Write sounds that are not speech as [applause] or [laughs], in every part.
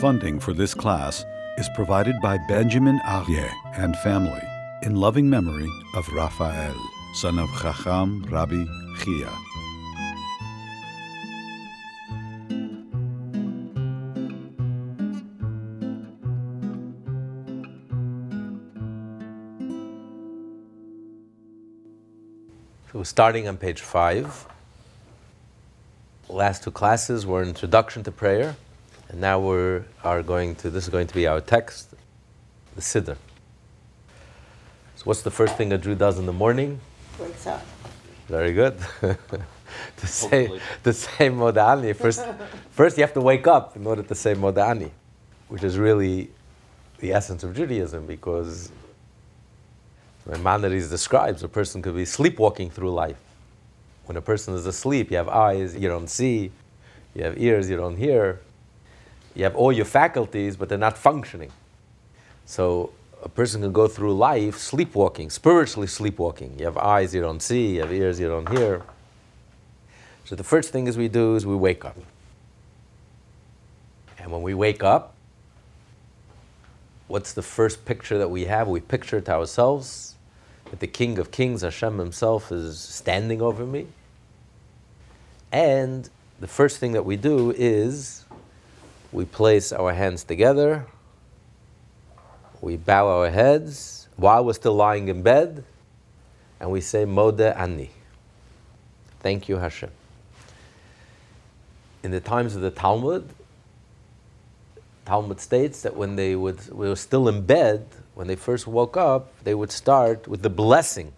Funding for this class is provided by Benjamin Aryeh and family in loving memory of Raphael, son of Chacham Rabbi Chia. So, starting on page five. Last two classes were introduction to prayer, and now we are going to. This is going to be our text, the Siddur. So, what's the first thing a Jew does in the morning? Wakes up. Very good. to say to say modani. First, [laughs] first you have to wake up in order to say modani, which is really the essence of Judaism, because Maimonides describes a person could be sleepwalking through life. When a person is asleep, you have eyes, you don't see, you have ears, you don't hear, you have all your faculties, but they're not functioning. So a person can go through life sleepwalking, spiritually sleepwalking. You have eyes, you don't see, you have ears, you don't hear. So the first thing is we do is we wake up. And when we wake up, what's the first picture that we have? We picture to ourselves that the King of Kings, Hashem Himself, is standing over me. And the first thing that we do is we place our hands together, we bow our heads while we're still lying in bed, and we say, Modeh Ani. Thank you, Hashem. In the times of the Talmud, Talmud states that when they would, were still in bed, when they first woke up, they would start with the blessing.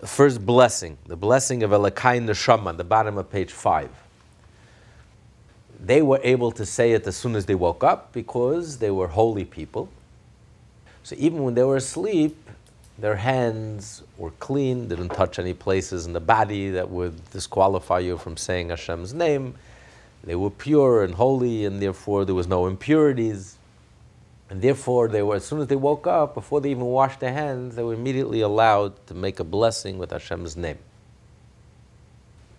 The first blessing, the blessing of Elakai Neshama, the bottom of page five. They were able to say it as soon as they woke up because they were holy people. So even when they were asleep, their hands were clean, didn't touch any places in the body that would disqualify you from saying Hashem's name. They were pure and holy, and therefore there was no impurities. And therefore, they were, as soon as they woke up, before they even washed their hands, they were immediately allowed to make a blessing with Hashem's name.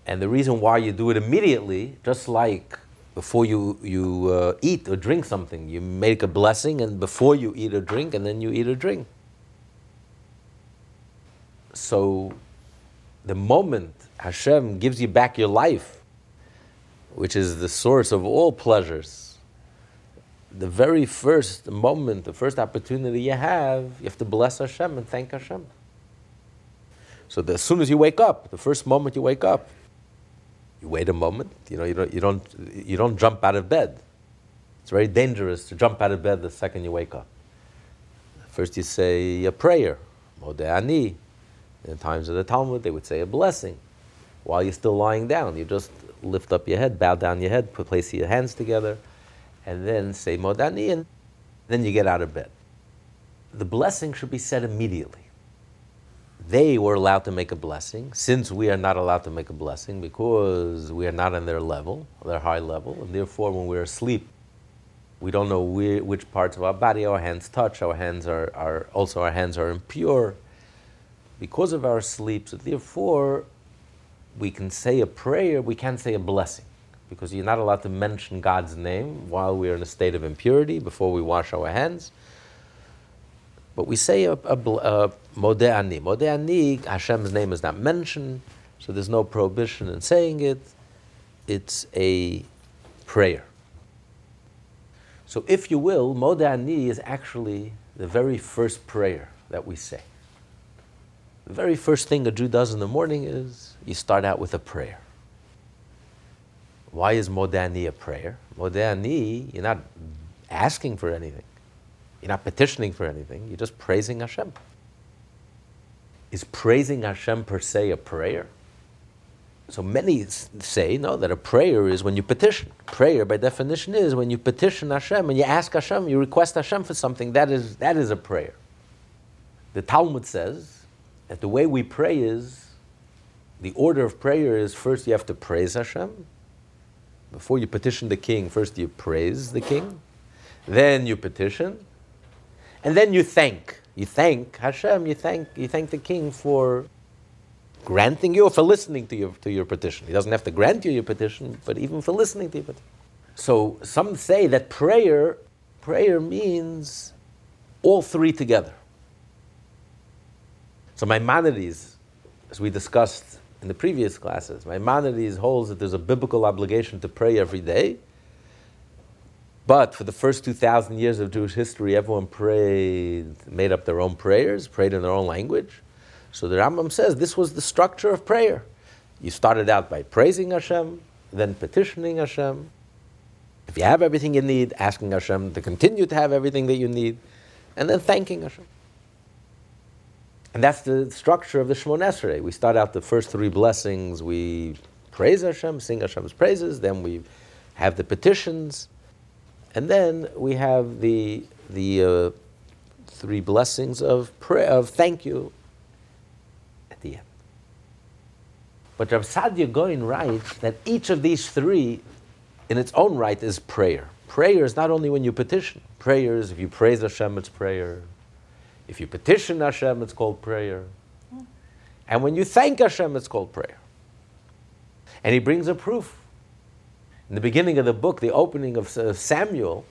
And the reason why you do it immediately, just like before you, you uh, eat or drink something, you make a blessing, and before you eat or drink, and then you eat or drink. So, the moment Hashem gives you back your life, which is the source of all pleasures, the very first moment, the first opportunity you have, you have to bless Hashem and thank Hashem. So the, as soon as you wake up, the first moment you wake up, you wait a moment. You know, you don't, you don't, you don't jump out of bed. It's very dangerous to jump out of bed the second you wake up. First, you say a prayer, Modeh Ani. In times of the Talmud, they would say a blessing. While you're still lying down, you just lift up your head, bow down your head, put, place your hands together and then say Modani, and then you get out of bed. The blessing should be said immediately. They were allowed to make a blessing, since we are not allowed to make a blessing because we are not on their level, their high level, and therefore when we're asleep, we don't know which parts of our body our hands touch. Our hands are, are also our hands are impure because of our sleep. So therefore, we can say a prayer. We can't say a blessing because you're not allowed to mention God's name while we're in a state of impurity before we wash our hands. But we say a, a, a Hashem's name is not mentioned, so there's no prohibition in saying it. It's a prayer. So, if you will, Modeh is actually the very first prayer that we say. The very first thing a Jew does in the morning is you start out with a prayer. Why is Modeh Ani a prayer? Modeh Ani, you're not asking for anything. You're not petitioning for anything. You're just praising Hashem. Is praising Hashem per se a prayer? So many say, no, that a prayer is when you petition. Prayer, by definition, is when you petition Hashem and you ask Hashem, you request Hashem for something. That is, that is a prayer. The Talmud says that the way we pray is, the order of prayer is first you have to praise Hashem, before you petition the king, first you praise the king, then you petition, and then you thank. You thank Hashem, you thank, you thank the king for granting you or for listening to your, to your petition. He doesn't have to grant you your petition, but even for listening to your petition. So some say that prayer, prayer means all three together. So Maimonides, as we discussed in the previous classes, Maimonides holds that there's a biblical obligation to pray every day. But for the first 2,000 years of Jewish history, everyone prayed, made up their own prayers, prayed in their own language. So the Rambam says this was the structure of prayer. You started out by praising Hashem, then petitioning Hashem. If you have everything you need, asking Hashem to continue to have everything that you need, and then thanking Hashem. And that's the structure of the Shemoneh Esrei. We start out the first three blessings, we praise Hashem, sing Hashem's praises, then we have the petitions, and then we have the, the uh, three blessings of, prayer, of thank you at the end. But Rav Saadia Gaon writes that each of these three, in its own right, is prayer. Prayer is not only when you petition. Prayer is if you praise Hashem, it's prayer. If you petition Hashem, it's called prayer. And when you thank Hashem, it's called prayer. And he brings a proof. In the beginning of the book, the opening of Samuel,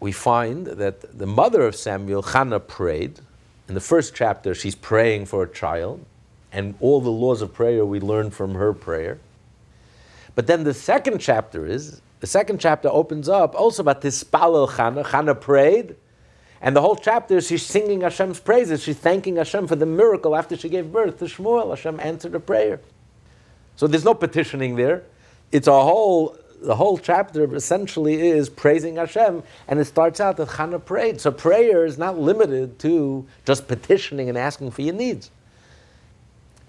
we find that the mother of Samuel, Hannah, prayed. In the first chapter, she's praying for a child and all the laws of prayer we learn from her prayer. But then the second chapter is the second chapter opens up also about Vatispalel Chana. Chana prayed, and the whole chapter she's singing Hashem's praises. She's thanking Hashem for the miracle after she gave birth to Shmuel. Hashem answered her prayer. So there's no petitioning there. It's a whole the whole chapter essentially is praising Hashem, and it starts out that Chana prayed. So prayer is not limited to just petitioning and asking for your needs.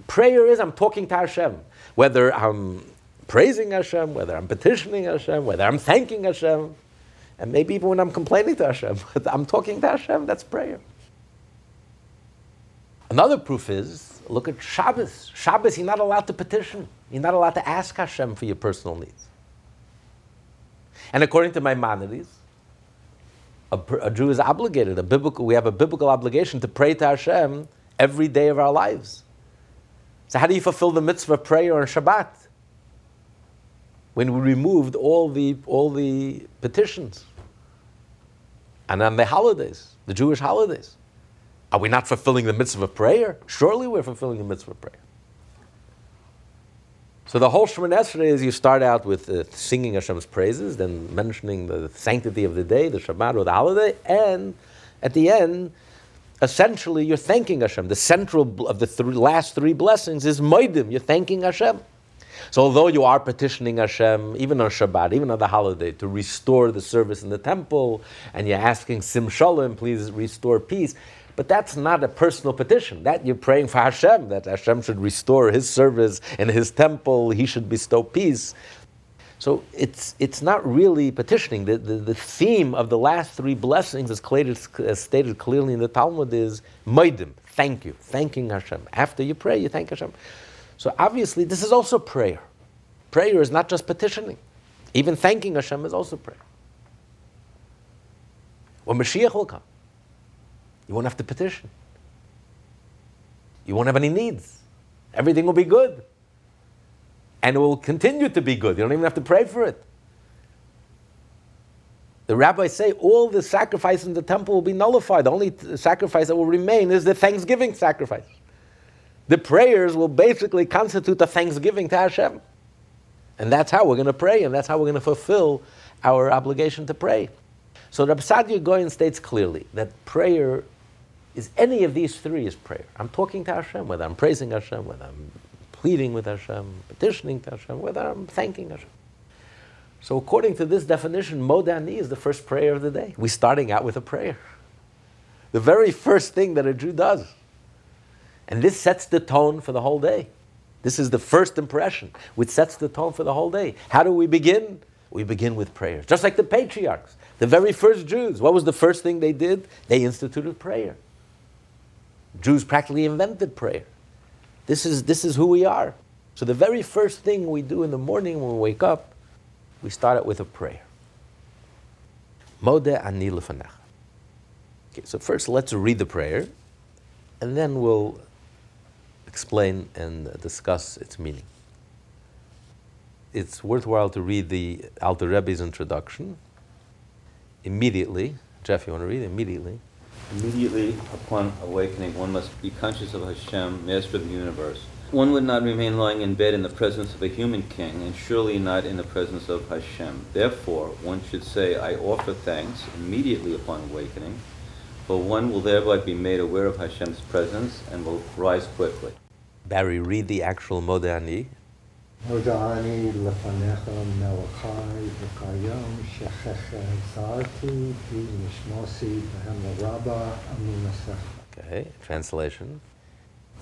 Prayer is I'm talking to Hashem, whether I'm praising Hashem, whether I'm petitioning Hashem, whether I'm thanking Hashem, and maybe even when I'm complaining to Hashem, [laughs] I'm talking to Hashem, that's prayer. Another proof is look at Shabbos. Shabbos, you're not allowed to petition. You're not allowed to ask Hashem for your personal needs. And according to Maimonides, a, a Jew is obligated, a biblical, we have a biblical obligation to pray to Hashem every day of our lives. So, how do you fulfill the mitzvah of prayer on Shabbat? When we removed all the, all the petitions. And on the holidays, the Jewish holidays. Are we not fulfilling the mitzvah of prayer? Surely we're fulfilling the mitzvah of prayer. So the whole Shemoneh Esrei is you start out with uh, singing Hashem's praises, then mentioning the sanctity of the day, the Shabbat or the holiday, and at the end, essentially you're thanking Hashem. The central of the three, last three blessings is Modim. You're thanking Hashem. So although you are petitioning Hashem, even on Shabbat, even on the holiday, to restore the service in the temple, and you're asking Sim Shalom, please restore peace, but that's not a personal petition. That you're praying for Hashem, that Hashem should restore His service in His temple, He should bestow peace. So it's, it's not really petitioning. The, the, the theme of the last three blessings, as, stated, as stated clearly in the Talmud, is Modim, thank you, thanking Hashem. After you pray, you thank Hashem. So obviously, this is also prayer. Prayer is not just petitioning. Even thanking Hashem is also prayer. When Mashiach will come, you won't have to petition. You won't have any needs. Everything will be good and it will continue to be good. You don't even have to pray for it. The rabbis say all the sacrifice in the temple will be nullified. The only sacrifice that will remain is the thanksgiving sacrifice. The prayers will basically constitute a thanksgiving to Hashem. And that's how we're going to pray, and that's how we're going to fulfill our obligation to pray. So Rabbi Saadia Gaon states clearly that prayer is any of these three is prayer. I'm talking to Hashem, whether I'm praising Hashem, whether I'm pleading with Hashem, petitioning to Hashem, whether I'm thanking Hashem. So according to this definition, Modani is the first prayer of the day. We're starting out with a prayer. The very first thing that a Jew does. And this sets the tone for the whole day. This is the first impression, which sets the tone for the whole day. How do we begin? We begin with prayer. Just like the patriarchs, the very first Jews. What was the first thing they did? They instituted prayer. Jews practically invented prayer. This is, this is who we are. So the very first thing we do in the morning when we wake up, we start it with a prayer. Mode ani lefanach. Okay, so first let's read the prayer, and then we'll explain and discuss its meaning. it's worthwhile to read the Alter Rebbe's introduction immediately. Jeff, you want to read immediately? Immediately upon awakening, one must be conscious of Hashem, master of the universe. One would not remain lying in bed in the presence of a human king, and surely not in the presence of Hashem. Therefore, one should say, I offer thanks immediately upon awakening, for one will thereby be made aware of Hashem's presence and will rise quickly. Barry, read the actual Modani. הודעני לפניך מלכי וכיום שחזרתי בי נשמוסי בהם רבה אמונתך. Okay, translation.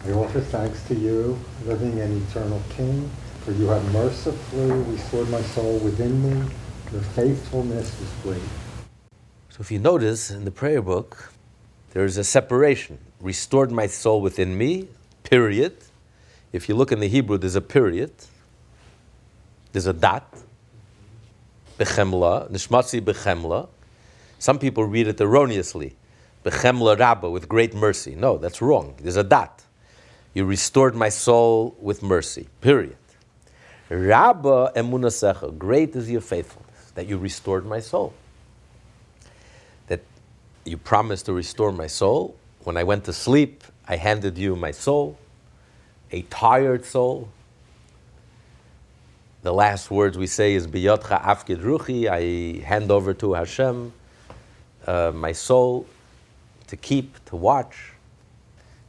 I offer thanks to you, living and eternal King, for you have mercifully restored my soul within me. Your faithfulness is great. So if you notice in the prayer book, there is a separation. Restored my soul within me, period. If you look in the Hebrew, there's a period. There's a dot. Bechemla, nishmatzi bechemla. Some people read it erroneously. Bechemla rabba, with great mercy. No, that's wrong. There's a dot. You restored my soul with mercy. Period. Rabba emunasecha, great is your faithfulness, that you restored my soul. That you promised to restore my soul. When I went to sleep, I handed you my soul, a tired soul. The last words we say is Biyotcha afkid ruchi, I hand over to Hashem uh, my soul to keep, to watch.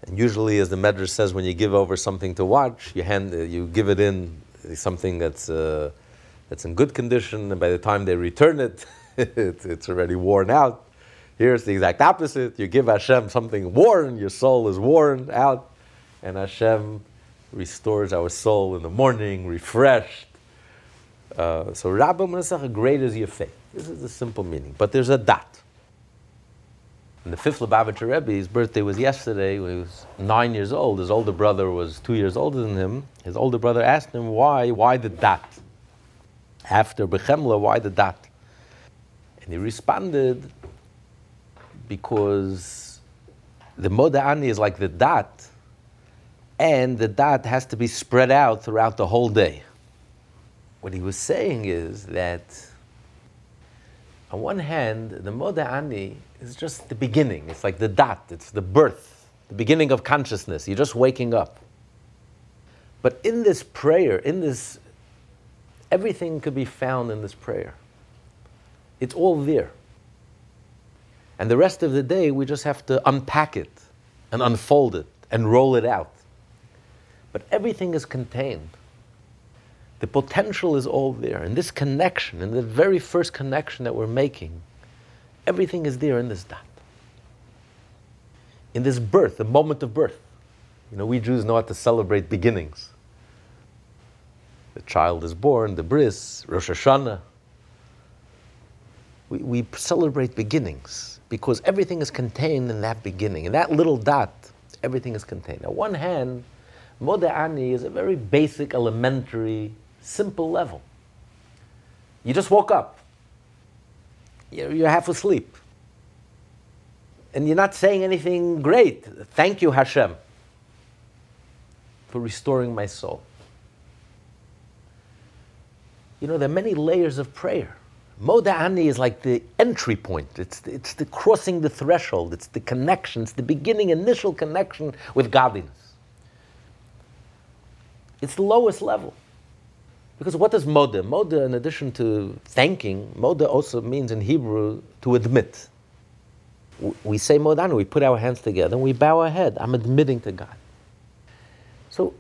And usually, as the Medrash says, when you give over something to watch, you, hand, uh, you give it in something that's, uh, that's in good condition, and by the time they return it, [laughs] it's, it's already worn out. Here's the exact opposite. You give Hashem something worn, your soul is worn out, and Hashem restores our soul in the morning, refreshed. Uh, so Rabba emunasecha, great is your faith. This is the simple meaning. But there's a dot. And the fifth Lubavitcher Rebbe, his birthday was yesterday when he was nine years old. His older brother was two years older than him. His older brother asked him, why, why the dot? After Bechemla, why the dot? And he responded, because the Moda'ani is like the dot, and the dot has to be spread out throughout the whole day. What he was saying is that on one hand, the Moda Ani is just the beginning. It's like the dot, it's the birth, the beginning of consciousness. You're just waking up. But in this prayer, in this, everything could be found in this prayer. It's all there. And the rest of the day, we just have to unpack it and unfold it and roll it out. But everything is contained. The potential is all there. And this connection, and the very first connection that we're making, everything is there in this dot. In this birth, the moment of birth. You know, we Jews know how to celebrate beginnings. The child is born, the bris, Rosh Hashanah. We, we celebrate beginnings because everything is contained in that beginning. In that little dot, everything is contained. On one hand, Moda'ani is a very basic, elementary simple level. You just woke up. You're, half asleep. And you're not saying anything great. Thank you, Hashem, for restoring my soul. You know, there are many layers of prayer. Moda'ani is like the entry point. It's, it's the crossing the threshold. It's the connection. It's the beginning, initial connection with godliness. It's the lowest level. Because what does moda? Moda, in addition to thanking, moda also means in Hebrew to admit. We say modanu, we put our hands together and we bow our head. I'm admitting to God. So,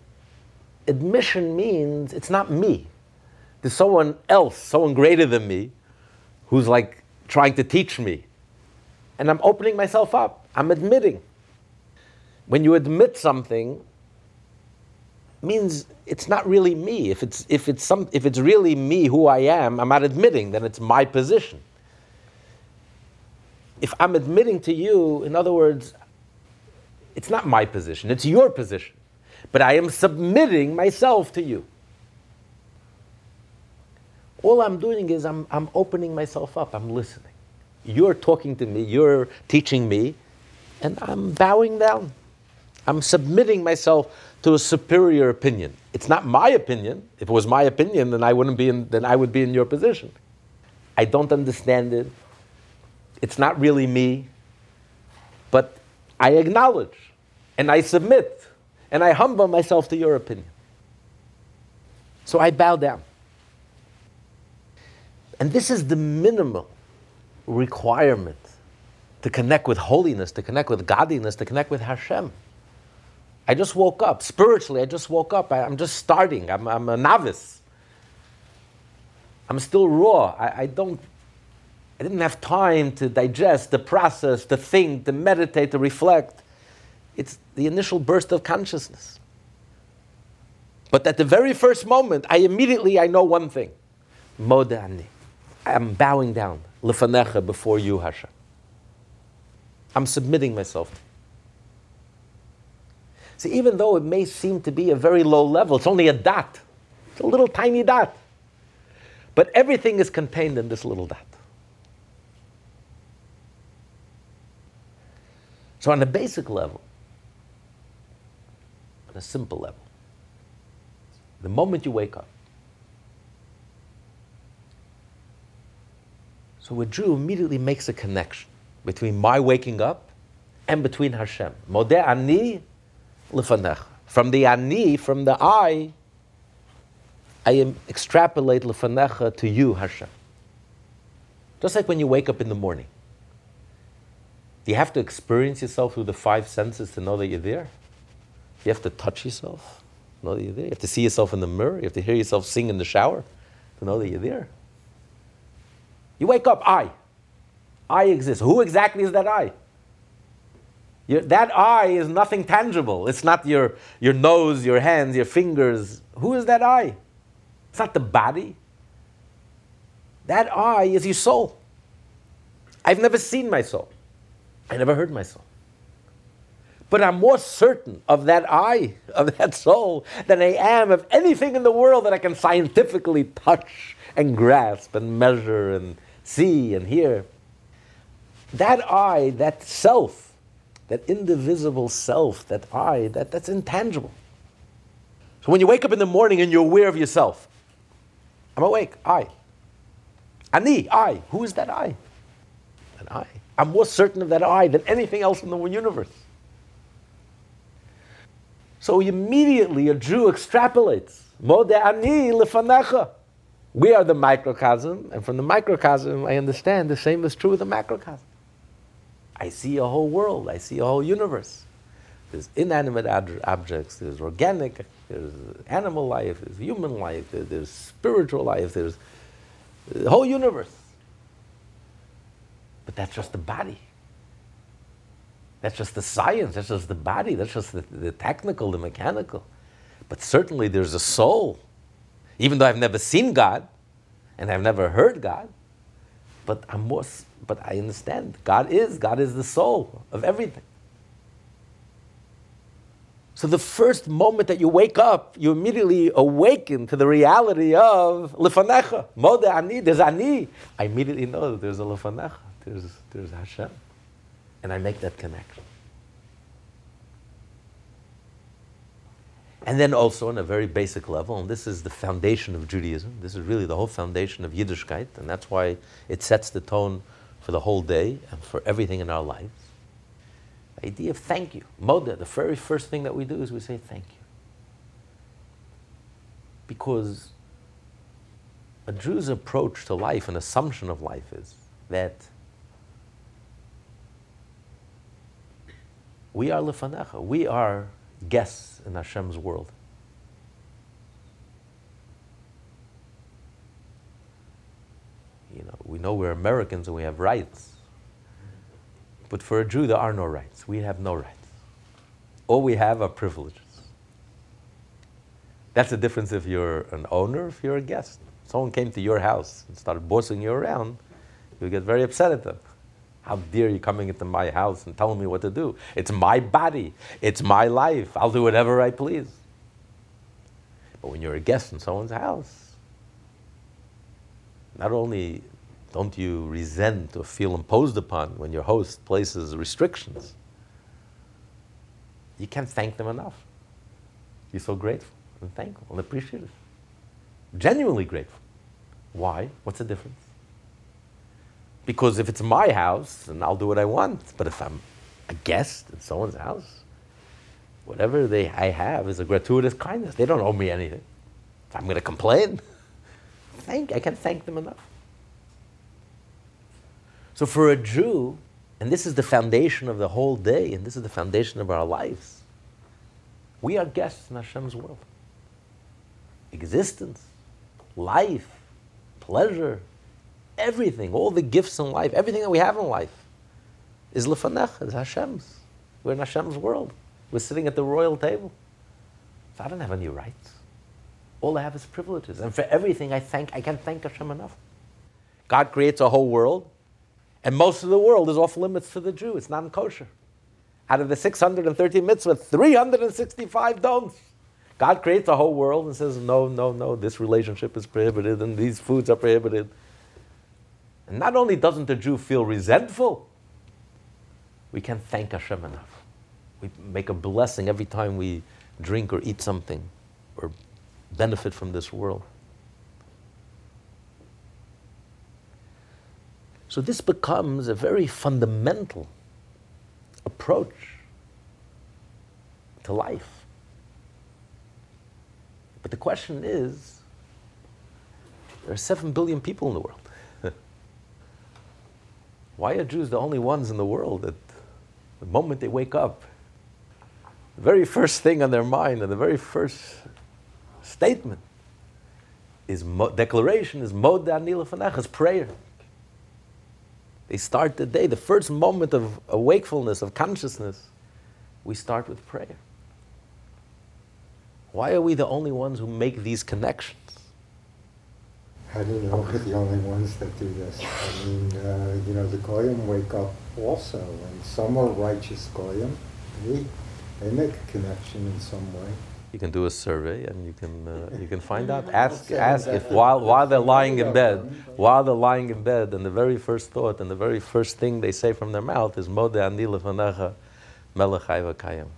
admission means it's not me. There's someone else, someone greater than me, who's like trying to teach me. And I'm opening myself up. I'm admitting. When you admit something, means it's not really me. If it's, if, it's some, if it's really me who I am, I'm not admitting, then it's my position. If I'm admitting to you, in other words, it's not my position, it's your position. But I am submitting myself to you. All I'm doing is I'm, I'm opening myself up, I'm listening. You're talking to me, you're teaching me, and I'm bowing down. I'm submitting myself to a superior opinion. It's not my opinion. If it was my opinion, then I wouldn't be in, then I would be in your position. I don't understand it. It's not really me. But I acknowledge and I submit and I humble myself to your opinion. So I bow down. And this is the minimal requirement to connect with holiness, to connect with godliness, to connect with Hashem. I just woke up. Spiritually, I just woke up. I, am just starting. I'm, I'm, a novice. I'm still raw. I, I, don't, I didn't have time to digest, to process, to think, to meditate, to reflect. It's the initial burst of consciousness. But at the very first moment, I immediately I know one thing. Modani. I'm bowing down. Lefanecha before you, Hashem. I'm submitting myself. See, even though it may seem to be a very low level, it's only a dot. It's a little tiny dot. But everything is contained in this little dot. So, on a basic level, on a simple level, the moment you wake up, so a Jew immediately makes a connection between my waking up and between Hashem. Modeh ani lefanech. From the ani, from the I, I extrapolate lefanecha to you, Hashem. Just like when you wake up in the morning. Do you have to experience yourself through the five senses to know that you're there? You have to touch yourself, know that you're there. You have to see yourself in the mirror. You have to hear yourself sing in the shower to know that you're there. You wake up, I. I exist. Who exactly is that I? Your, that I is nothing tangible. It's not your, your nose, your hands, your fingers. Who is that I? It's not the body. That I is your soul. I've never seen my soul. I never heard my soul. But I'm more certain of that I, [laughs] of that soul, than I am of anything in the world that I can scientifically touch and grasp and measure and see and hear. That I, that self, that indivisible self, that I, that, that's intangible. So when you wake up in the morning and you're aware of yourself, I'm awake, I. Ani, I. Who is that I? That I. I'm more certain of that I than anything else in the universe. So immediately a Jew extrapolates. Mode ani lefanecha. We are the microcosm, and from the microcosm, I understand the same is true with the macrocosm. I see a whole world, I see a whole universe. There's inanimate ad- objects, there's organic, there's animal life, there's human life, there's, there's spiritual life, there's the whole universe. But that's just the body. That's just the science, that's just the body, that's just the, the technical, the mechanical. But certainly there's a soul. Even though I've never seen God and I've never heard God, but I'm more, but I understand God is, God is the soul of everything. So the first moment that you wake up, you immediately awaken to the reality of lefanecha. Mode ani, there's ani. I immediately know that there's a lefanecha. There's, there's Hashem. And I make that connection. And then also on a very basic level, and this is the foundation of Judaism, this is really the whole foundation of Yiddishkeit, and that's why it sets the tone for the whole day and for everything in our lives. The idea of thank you. Moda, the very first thing that we do is we say thank you. Because a Jew's approach to life, an assumption of life is that we are lefanecha, we are guests in Hashem's world. You know, we know we're Americans and we have rights. But for a Jew, there are no rights. We have no rights. All we have are privileges. That's the difference if you're an owner, if you're a guest. Someone came to your house and started bossing you around, you get very upset at them. How dare you coming into my house and telling me what to do? It's my body. It's my life. I'll do whatever I please. But when you're a guest in someone's house, not only don't you resent or feel imposed upon when your host places restrictions, you can't thank them enough. You're so grateful and thankful and appreciative. Genuinely grateful. Why? What's the difference? Because if it's my house, then I'll do what I want. But if I'm a guest in someone's house, whatever they I have is a gratuitous kindness. They don't owe me anything. If I'm going to complain, [laughs] thank I can't thank them enough. So for a Jew, and this is the foundation of the whole day, and this is the foundation of our lives. We are guests in Hashem's world. Existence, life, pleasure, everything, all the gifts in life, everything that we have in life is lefanech, is Hashem's. We're in Hashem's world. We're sitting at the royal table. So I don't have any rights. All I have is privileges. And for everything I thank, I can't thank Hashem enough. God creates a whole world, and most of the world is off limits for the Jew. It's non kosher. Out of the 630 mitzvahs, 365 don't. God creates a whole world and says, no, no, no, this relationship is prohibited and these foods are prohibited. And not only doesn't the Jew feel resentful, we can't thank Hashem enough. We make a blessing every time we drink or eat something or benefit from this world. So this becomes a very fundamental approach to life. But the question is there are seven billion people in the world. [laughs] Why are Jews the only ones in the world that the moment they wake up, the very first thing on their mind and the very first statement is declaration is mod anila is prayer. They start the day, the first moment of wakefulness, of consciousness, we start with prayer. Why are we the only ones who make these connections? How do you know we're the only ones that do this? I mean, uh, you know, the Goyim wake up also, and some are righteous Goyim. They, they make a connection in some way. You can do a survey and you can, uh, you can find out. [laughs] Ask, ask if while, while they're lying in bed, while they're lying in bed, and the very first thought and the very first thing they say from their mouth is Mode ani lefanecha melech kayim.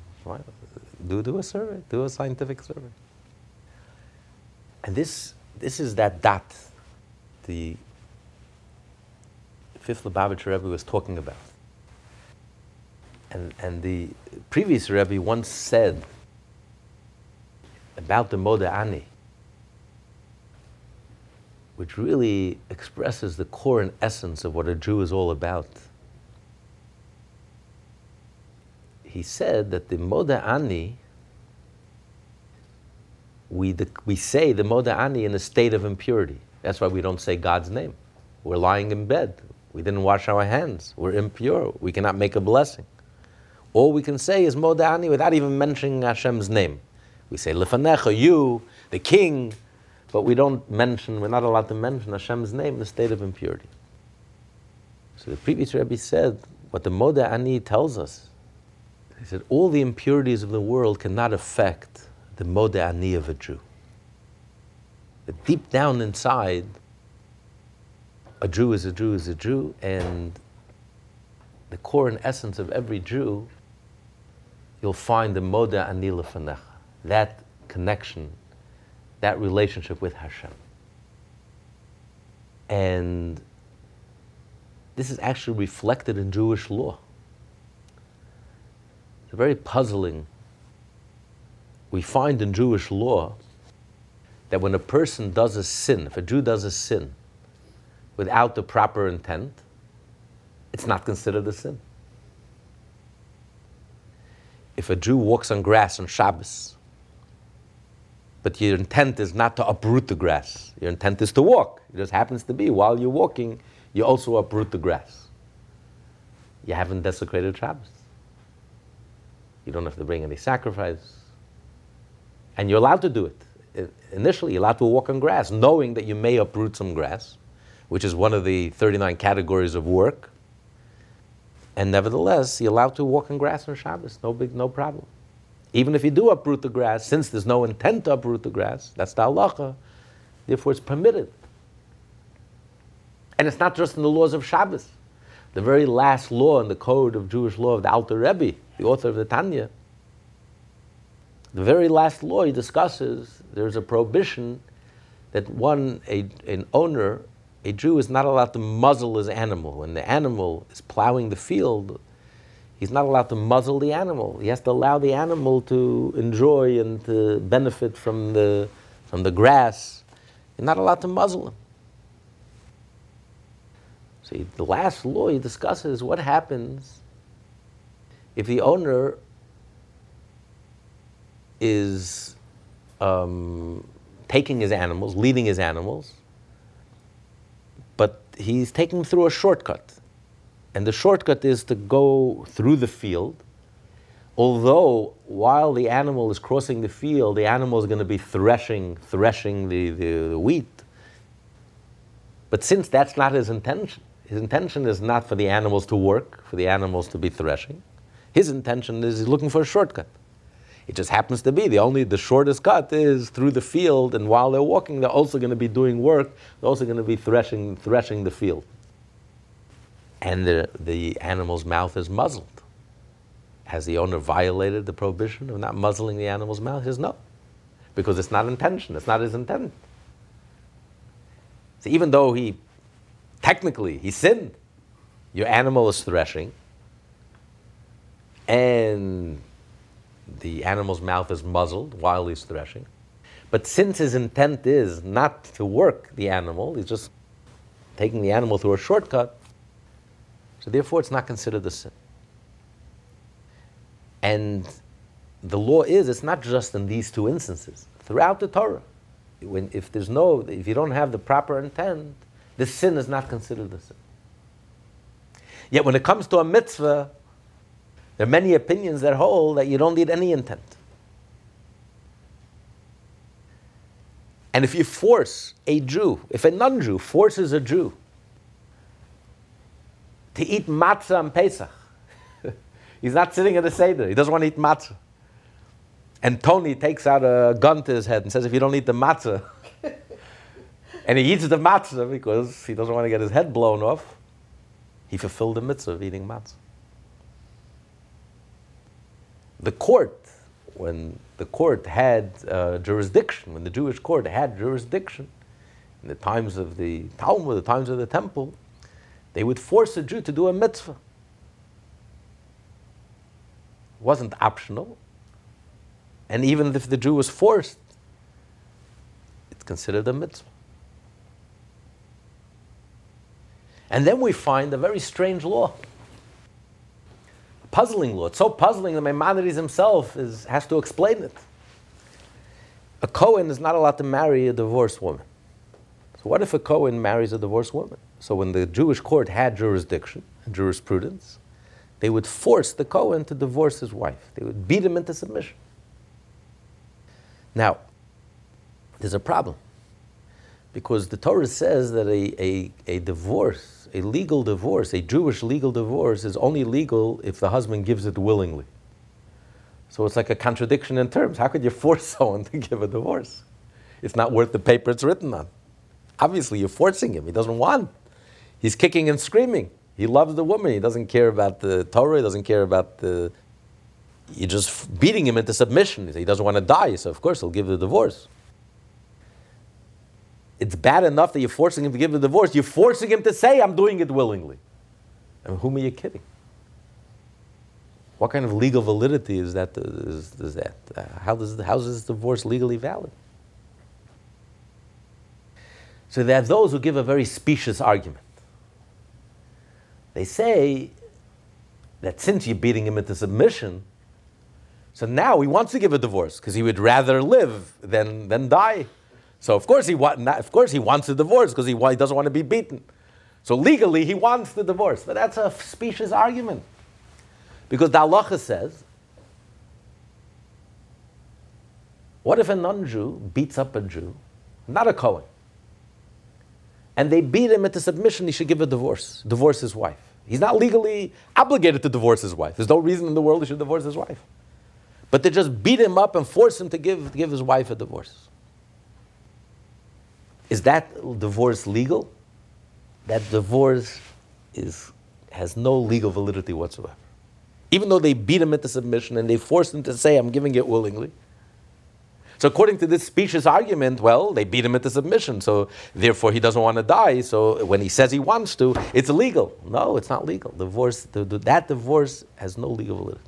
Do, do a survey, do a scientific survey. And this, this is that dot the fifth Lubavitcher Rebbe was talking about. And, and the previous Rebbe once said about the Moda Ani, which really expresses the core and essence of what a Jew is all about. He said that the Moda Ani, we, the, we say the Moda Ani in a state of impurity. That's why we don't say God's name. We're lying in bed. We didn't wash our hands. We're impure. We cannot make a blessing. All we can say is Modani without even mentioning Hashem's name. We say Lefanecha, you, the king, but we don't mention, we're not allowed to mention Hashem's name in the state of impurity. So the previous Rebbe said, what the Moda Ani tells us, he said, all the impurities of the world cannot affect the Moda Ani of a Jew. But deep down inside, a Jew is a Jew is a Jew, and the core and essence of every Jew, you'll find the moda anila fanecha, that connection, that relationship with Hashem. And this is actually reflected in Jewish law. It's very puzzling. We find in Jewish law that when a person does a sin, if a Jew does a sin without the proper intent, it's not considered a sin. If a Jew walks on grass on Shabbos, but your intent is not to uproot the grass, your intent is to walk. It just happens to be while you're walking, you also uproot the grass. You haven't desecrated Shabbos. You don't have to bring any sacrifice. And you're allowed to do it initially you're allowed to walk on grass, knowing that you may uproot some grass, which is one of the 39 categories of work. And nevertheless, you're allowed to walk on grass on Shabbos, no big, no problem. Even if you do uproot the grass, since there's no intent to uproot the grass, that's the halacha, therefore it's permitted. And it's not just in the laws of Shabbos. The very last law in the code of Jewish law of the Alter Rebbe, the author of the Tanya, the very last law he discusses, there's a prohibition that one, a, an owner, a Jew is not allowed to muzzle his animal. When the animal is plowing the field, he's not allowed to muzzle the animal. He has to allow the animal to enjoy and to benefit from the, from the grass. You're not allowed to muzzle him. See, the last law he discusses what happens if the owner is um, taking his animals, leading his animals, but he's taking them through a shortcut. And the shortcut is to go through the field. Although while the animal is crossing the field, the animal is going to be threshing, threshing the, the, the wheat. But since that's not his intention, his intention is not for the animals to work, for the animals to be threshing. His intention is he's looking for a shortcut. It just happens to be the only the shortest cut is through the field, and while they're walking, they're also going to be doing work. They're also going to be threshing threshing the field. And the the animal's mouth is muzzled. Has the owner violated the prohibition of not muzzling the animal's mouth? He says no, because it's not intention. It's not his intent. So even though he technically he sinned, your animal is threshing, and the animal's mouth is muzzled while he's threshing. But since his intent is not to work the animal, he's just taking the animal through a shortcut, so therefore it's not considered a sin. And the law is, it's not just in these two instances. Throughout the Torah, when, if there's no, if you don't have the proper intent, the sin is not considered a sin. Yet when it comes to a mitzvah, there are many opinions that hold that you don't need any intent. And if you force a Jew, if a non Jew forces a Jew to eat matzah on Pesach, [laughs] he's not sitting at a Seder, he doesn't want to eat matzah. And Tony takes out a gun to his head and says, If you don't eat the matzah, [laughs] and he eats the matzah because he doesn't want to get his head blown off, he fulfilled the mitzvah of eating matzah. The court, when the court had uh, jurisdiction, when the Jewish court had jurisdiction, in the times of the Talmud, the times of the temple, they would force a Jew to do a mitzvah. It wasn't optional. And even if the Jew was forced, it's considered a mitzvah. And then we find a very strange law A puzzling law. It's so puzzling that Maimonides himself is, has to explain it. A Cohen is not allowed to marry a divorced woman. So what if a Cohen marries a divorced woman? So when the Jewish court had jurisdiction and jurisprudence, they would force the Cohen to divorce his wife. They would beat him into submission. Now, there's a problem. Because the Torah says that a, a, a divorce a legal divorce, a Jewish legal divorce, is only legal if the husband gives it willingly. So it's like a contradiction in terms. How could you force [laughs] someone to give a divorce? It's not worth the paper it's written on. Obviously, you're forcing him. He doesn't want. He's kicking and screaming. He loves the woman. He doesn't care about the Torah. He doesn't care about the. You're just beating him into submission. He doesn't want to die, so of course he'll give the divorce it's bad enough that you're forcing him to give the divorce. You're forcing him to say, I'm doing it willingly. I mean, whom are you kidding? What kind of legal validity is that? Is, is that? How, does, how is this divorce legally valid? So there are those who give a very specious argument. They say that since you're beating him into submission, so now he wants to give a divorce because he would rather live than, than die. So of course he wa- of course he wants a divorce because he, he doesn't want to be beaten. So legally he wants the divorce, but that's a specious argument because the halacha says, what if a non-Jew beats up a Jew, not a Cohen, and they beat him into submission? He should give a divorce, divorce his wife. He's not legally obligated to divorce his wife. There's no reason in the world he should divorce his wife. But they just beat him up and force him to give, give his wife a divorce. Is that divorce legal? That divorce is, has no legal validity whatsoever. Even though they beat him into submission and they forced him to say, I'm giving it willingly, So according to this specious argument, well, they beat him into submission, so therefore he doesn't want to die. So when he says he wants to, it's illegal. No, it's not legal. Divorce, the, the, that divorce has no legal validity.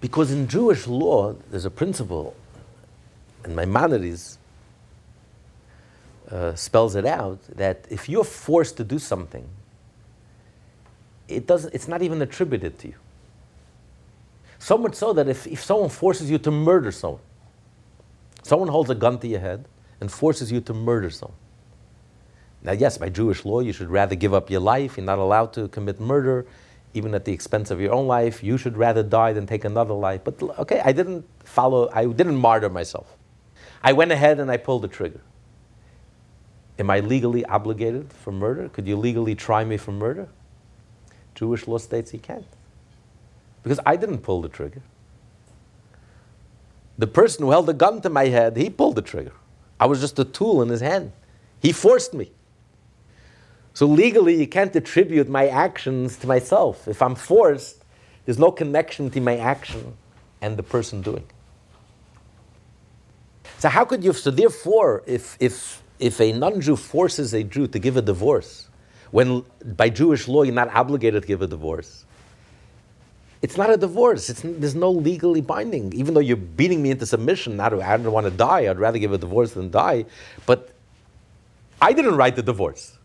Because in Jewish law, there's a principle, and Maimonides uh, spells it out, that if you're forced to do something, it doesn't, it's not even attributed to you. So much so that if, if someone forces you to murder someone, someone holds a gun to your head and forces you to murder someone. Now, yes, by Jewish law, you should rather give up your life. You're not allowed to commit murder, even at the expense of your own life. You should rather die than take another life. But okay, I didn't follow, I didn't martyr myself. I went ahead and I pulled the trigger. Am I legally obligated for murder? Could you legally try me for murder? Jewish law states you can't because I didn't pull the trigger. The person who held the gun to my head, he pulled the trigger. I was just a tool in his hand. He forced me. So legally, you can't attribute my actions to myself. If I'm forced, there's no connection between my action and the person doing. So how could you? So therefore, if if if a non-Jew forces a Jew to give a divorce, when by Jewish law you're not obligated to give a divorce, it's not a divorce. It's, there's no legally binding. Even though you're beating me into submission, not, I don't want to die. I'd rather give a divorce than die. But I didn't write the divorce.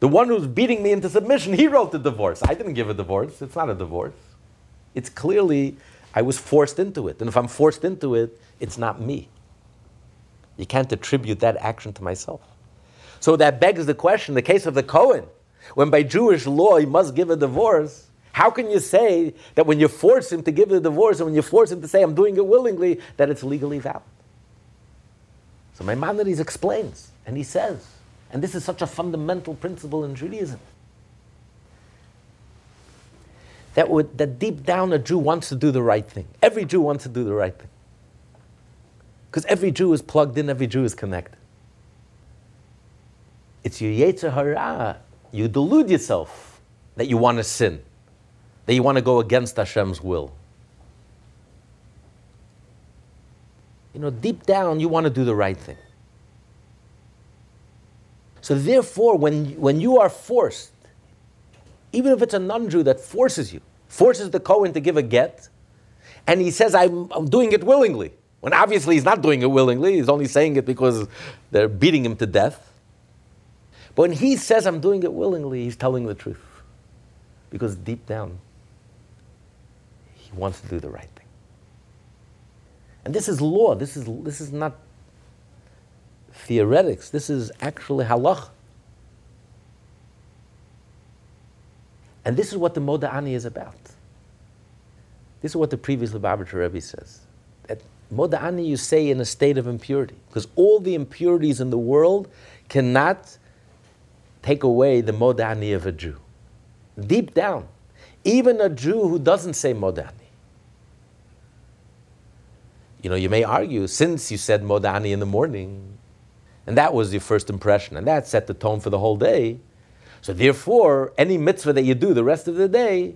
The one who's beating me into submission, he wrote the divorce. I didn't give a divorce. It's not a divorce. It's clearly, I was forced into it. And if I'm forced into it, it's not me. You can't attribute that action to myself. So that begs the question the case of the Cohen, when by Jewish law he must give a divorce, how can you say that when you force him to give the divorce and when you force him to say, I'm doing it willingly, that it's legally valid? So Maimonides explains, and he says, and this is such a fundamental principle in Judaism, that, would, that deep down a Jew wants to do the right thing. Every Jew wants to do the right thing. Because every Jew is plugged in, every Jew is connected. It's your Yetzer Hara. You delude yourself that you want to sin that you want to go against Hashem's will. You know, deep down, you want to do the right thing. So, therefore, when, when you are forced, even if it's a non Jew that forces you, forces the Cohen to give a get, and he says, I'm, I'm doing it willingly, when obviously he's not doing it willingly, he's only saying it because they're beating him to death. But when he says, I'm doing it willingly, he's telling the truth. Because deep down, he wants to do the right thing. And this is law. This is, this is not theoretics. This is actually halach. And this is what the Modeh Ani is about. This is what the previous Lubavitcher Rebbe says. That Modeh Ani you say in a state of impurity. Because all the impurities in the world cannot take away the Modeh Ani of a Jew. Deep down, even a Jew who doesn't say Modeh Ani, you know, you may argue, since you said Modeh Ani in the morning, and that was your first impression, and that set the tone for the whole day, so therefore, any mitzvah that you do the rest of the day,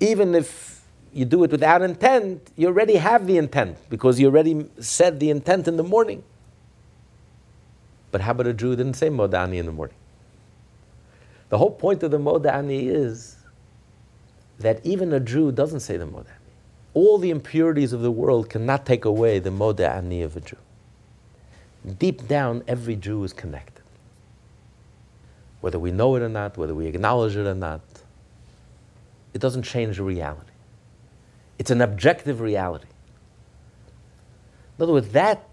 even if you do it without intent, you already have the intent, because you already said the intent in the morning. But how about a Jew who didn't say Modeh Ani in the morning? The whole point of the Modeh Ani is that even a Jew doesn't say the Modani all the impurities of the world cannot take away the modeh ani of a Jew. Deep down, every Jew is connected. Whether we know it or not, whether we acknowledge it or not, it doesn't change the reality. It's an objective reality. In other words, that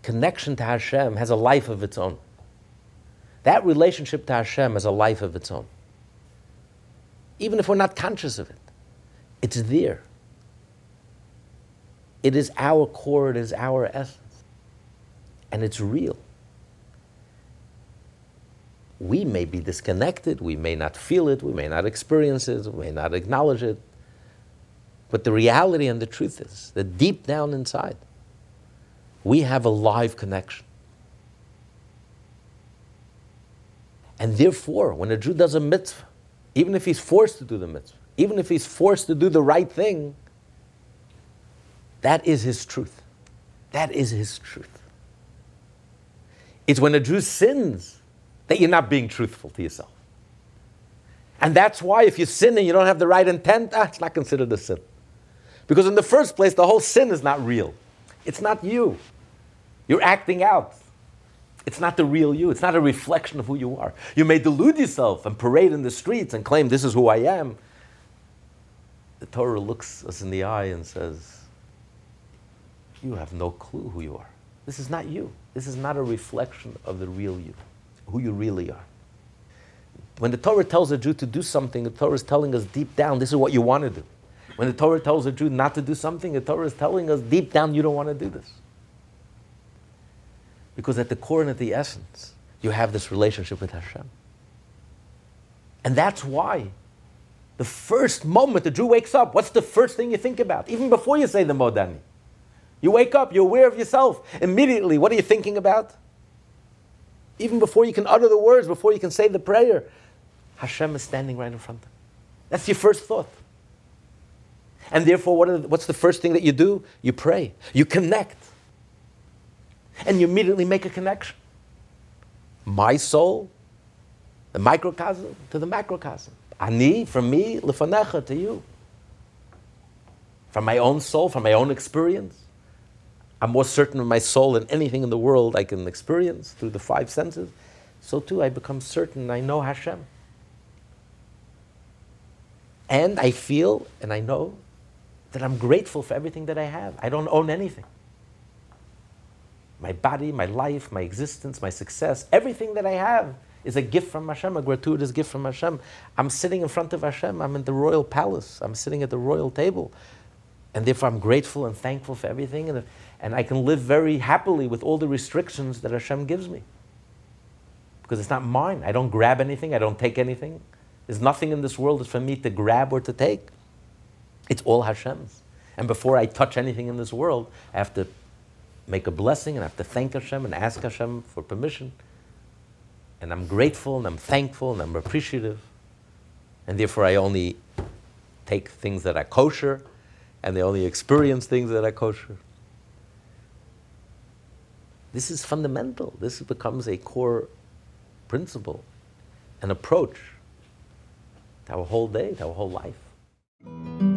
connection to Hashem has a life of its own. That relationship to Hashem has a life of its own. Even if we're not conscious of it, it's there. It is our core, it is our essence. And it's real. We may be disconnected, we may not feel it, we may not experience it, we may not acknowledge it. But the reality and the truth is that deep down inside, we have a live connection. And therefore, when a Jew does a mitzvah, even if he's forced to do the mitzvah, even if he's forced to do the right thing, That is his truth. That is his truth. It's when a Jew sins that you're not being truthful to yourself. And that's why if you sin and you don't have the right intent, ah, it's not considered a sin. Because in the first place, the whole sin is not real. It's not you. You're acting out. It's not the real you. It's not a reflection of who you are. You may delude yourself and parade in the streets and claim this is who I am. The Torah looks us in the eye and says, You have no clue who you are. This is not you. This is not a reflection of the real you, who you really are. When the Torah tells a Jew to do something, the Torah is telling us deep down, this is what you want to do. When the Torah tells a Jew not to do something, the Torah is telling us deep down, you don't want to do this. Because at the core and at the essence, you have this relationship with Hashem. And that's why the first moment the Jew wakes up, what's the first thing you think about? Even before you say the Modeh Ani. You wake up, you're aware of yourself. Immediately, what are you thinking about? Even before you can utter the words, before you can say the prayer, Hashem is standing right in front of you. That's your first thought. And therefore, what the, what's the first thing that you do? You pray. You connect. And you immediately make a connection. My soul, the microcosm to the macrocosm. Ani, from me, lefanecha, to you. From my own soul, from my own experience. I'm more certain of my soul than anything in the world I can experience through the five senses. So too, I become certain I know Hashem. And I feel and I know that I'm grateful for everything that I have. I don't own anything. My body, my life, my existence, my success, everything that I have is a gift from Hashem, a gratuitous gift from Hashem. I'm sitting in front of Hashem. I'm in the royal palace. I'm sitting at the royal table. And therefore, I'm grateful and thankful for everything. And, and I can live very happily with all the restrictions that Hashem gives me. Because it's not mine. I don't grab anything. I don't take anything. There's nothing in this world that's for me to grab or to take. It's all Hashem's. And before I touch anything in this world, I have to make a blessing and I have to thank Hashem and ask Hashem for permission. And I'm grateful and I'm thankful and I'm appreciative. And therefore, I only take things that are kosher and they only experience things that are kosher. This is fundamental. This becomes a core principle, an approach to our whole day, to our whole life.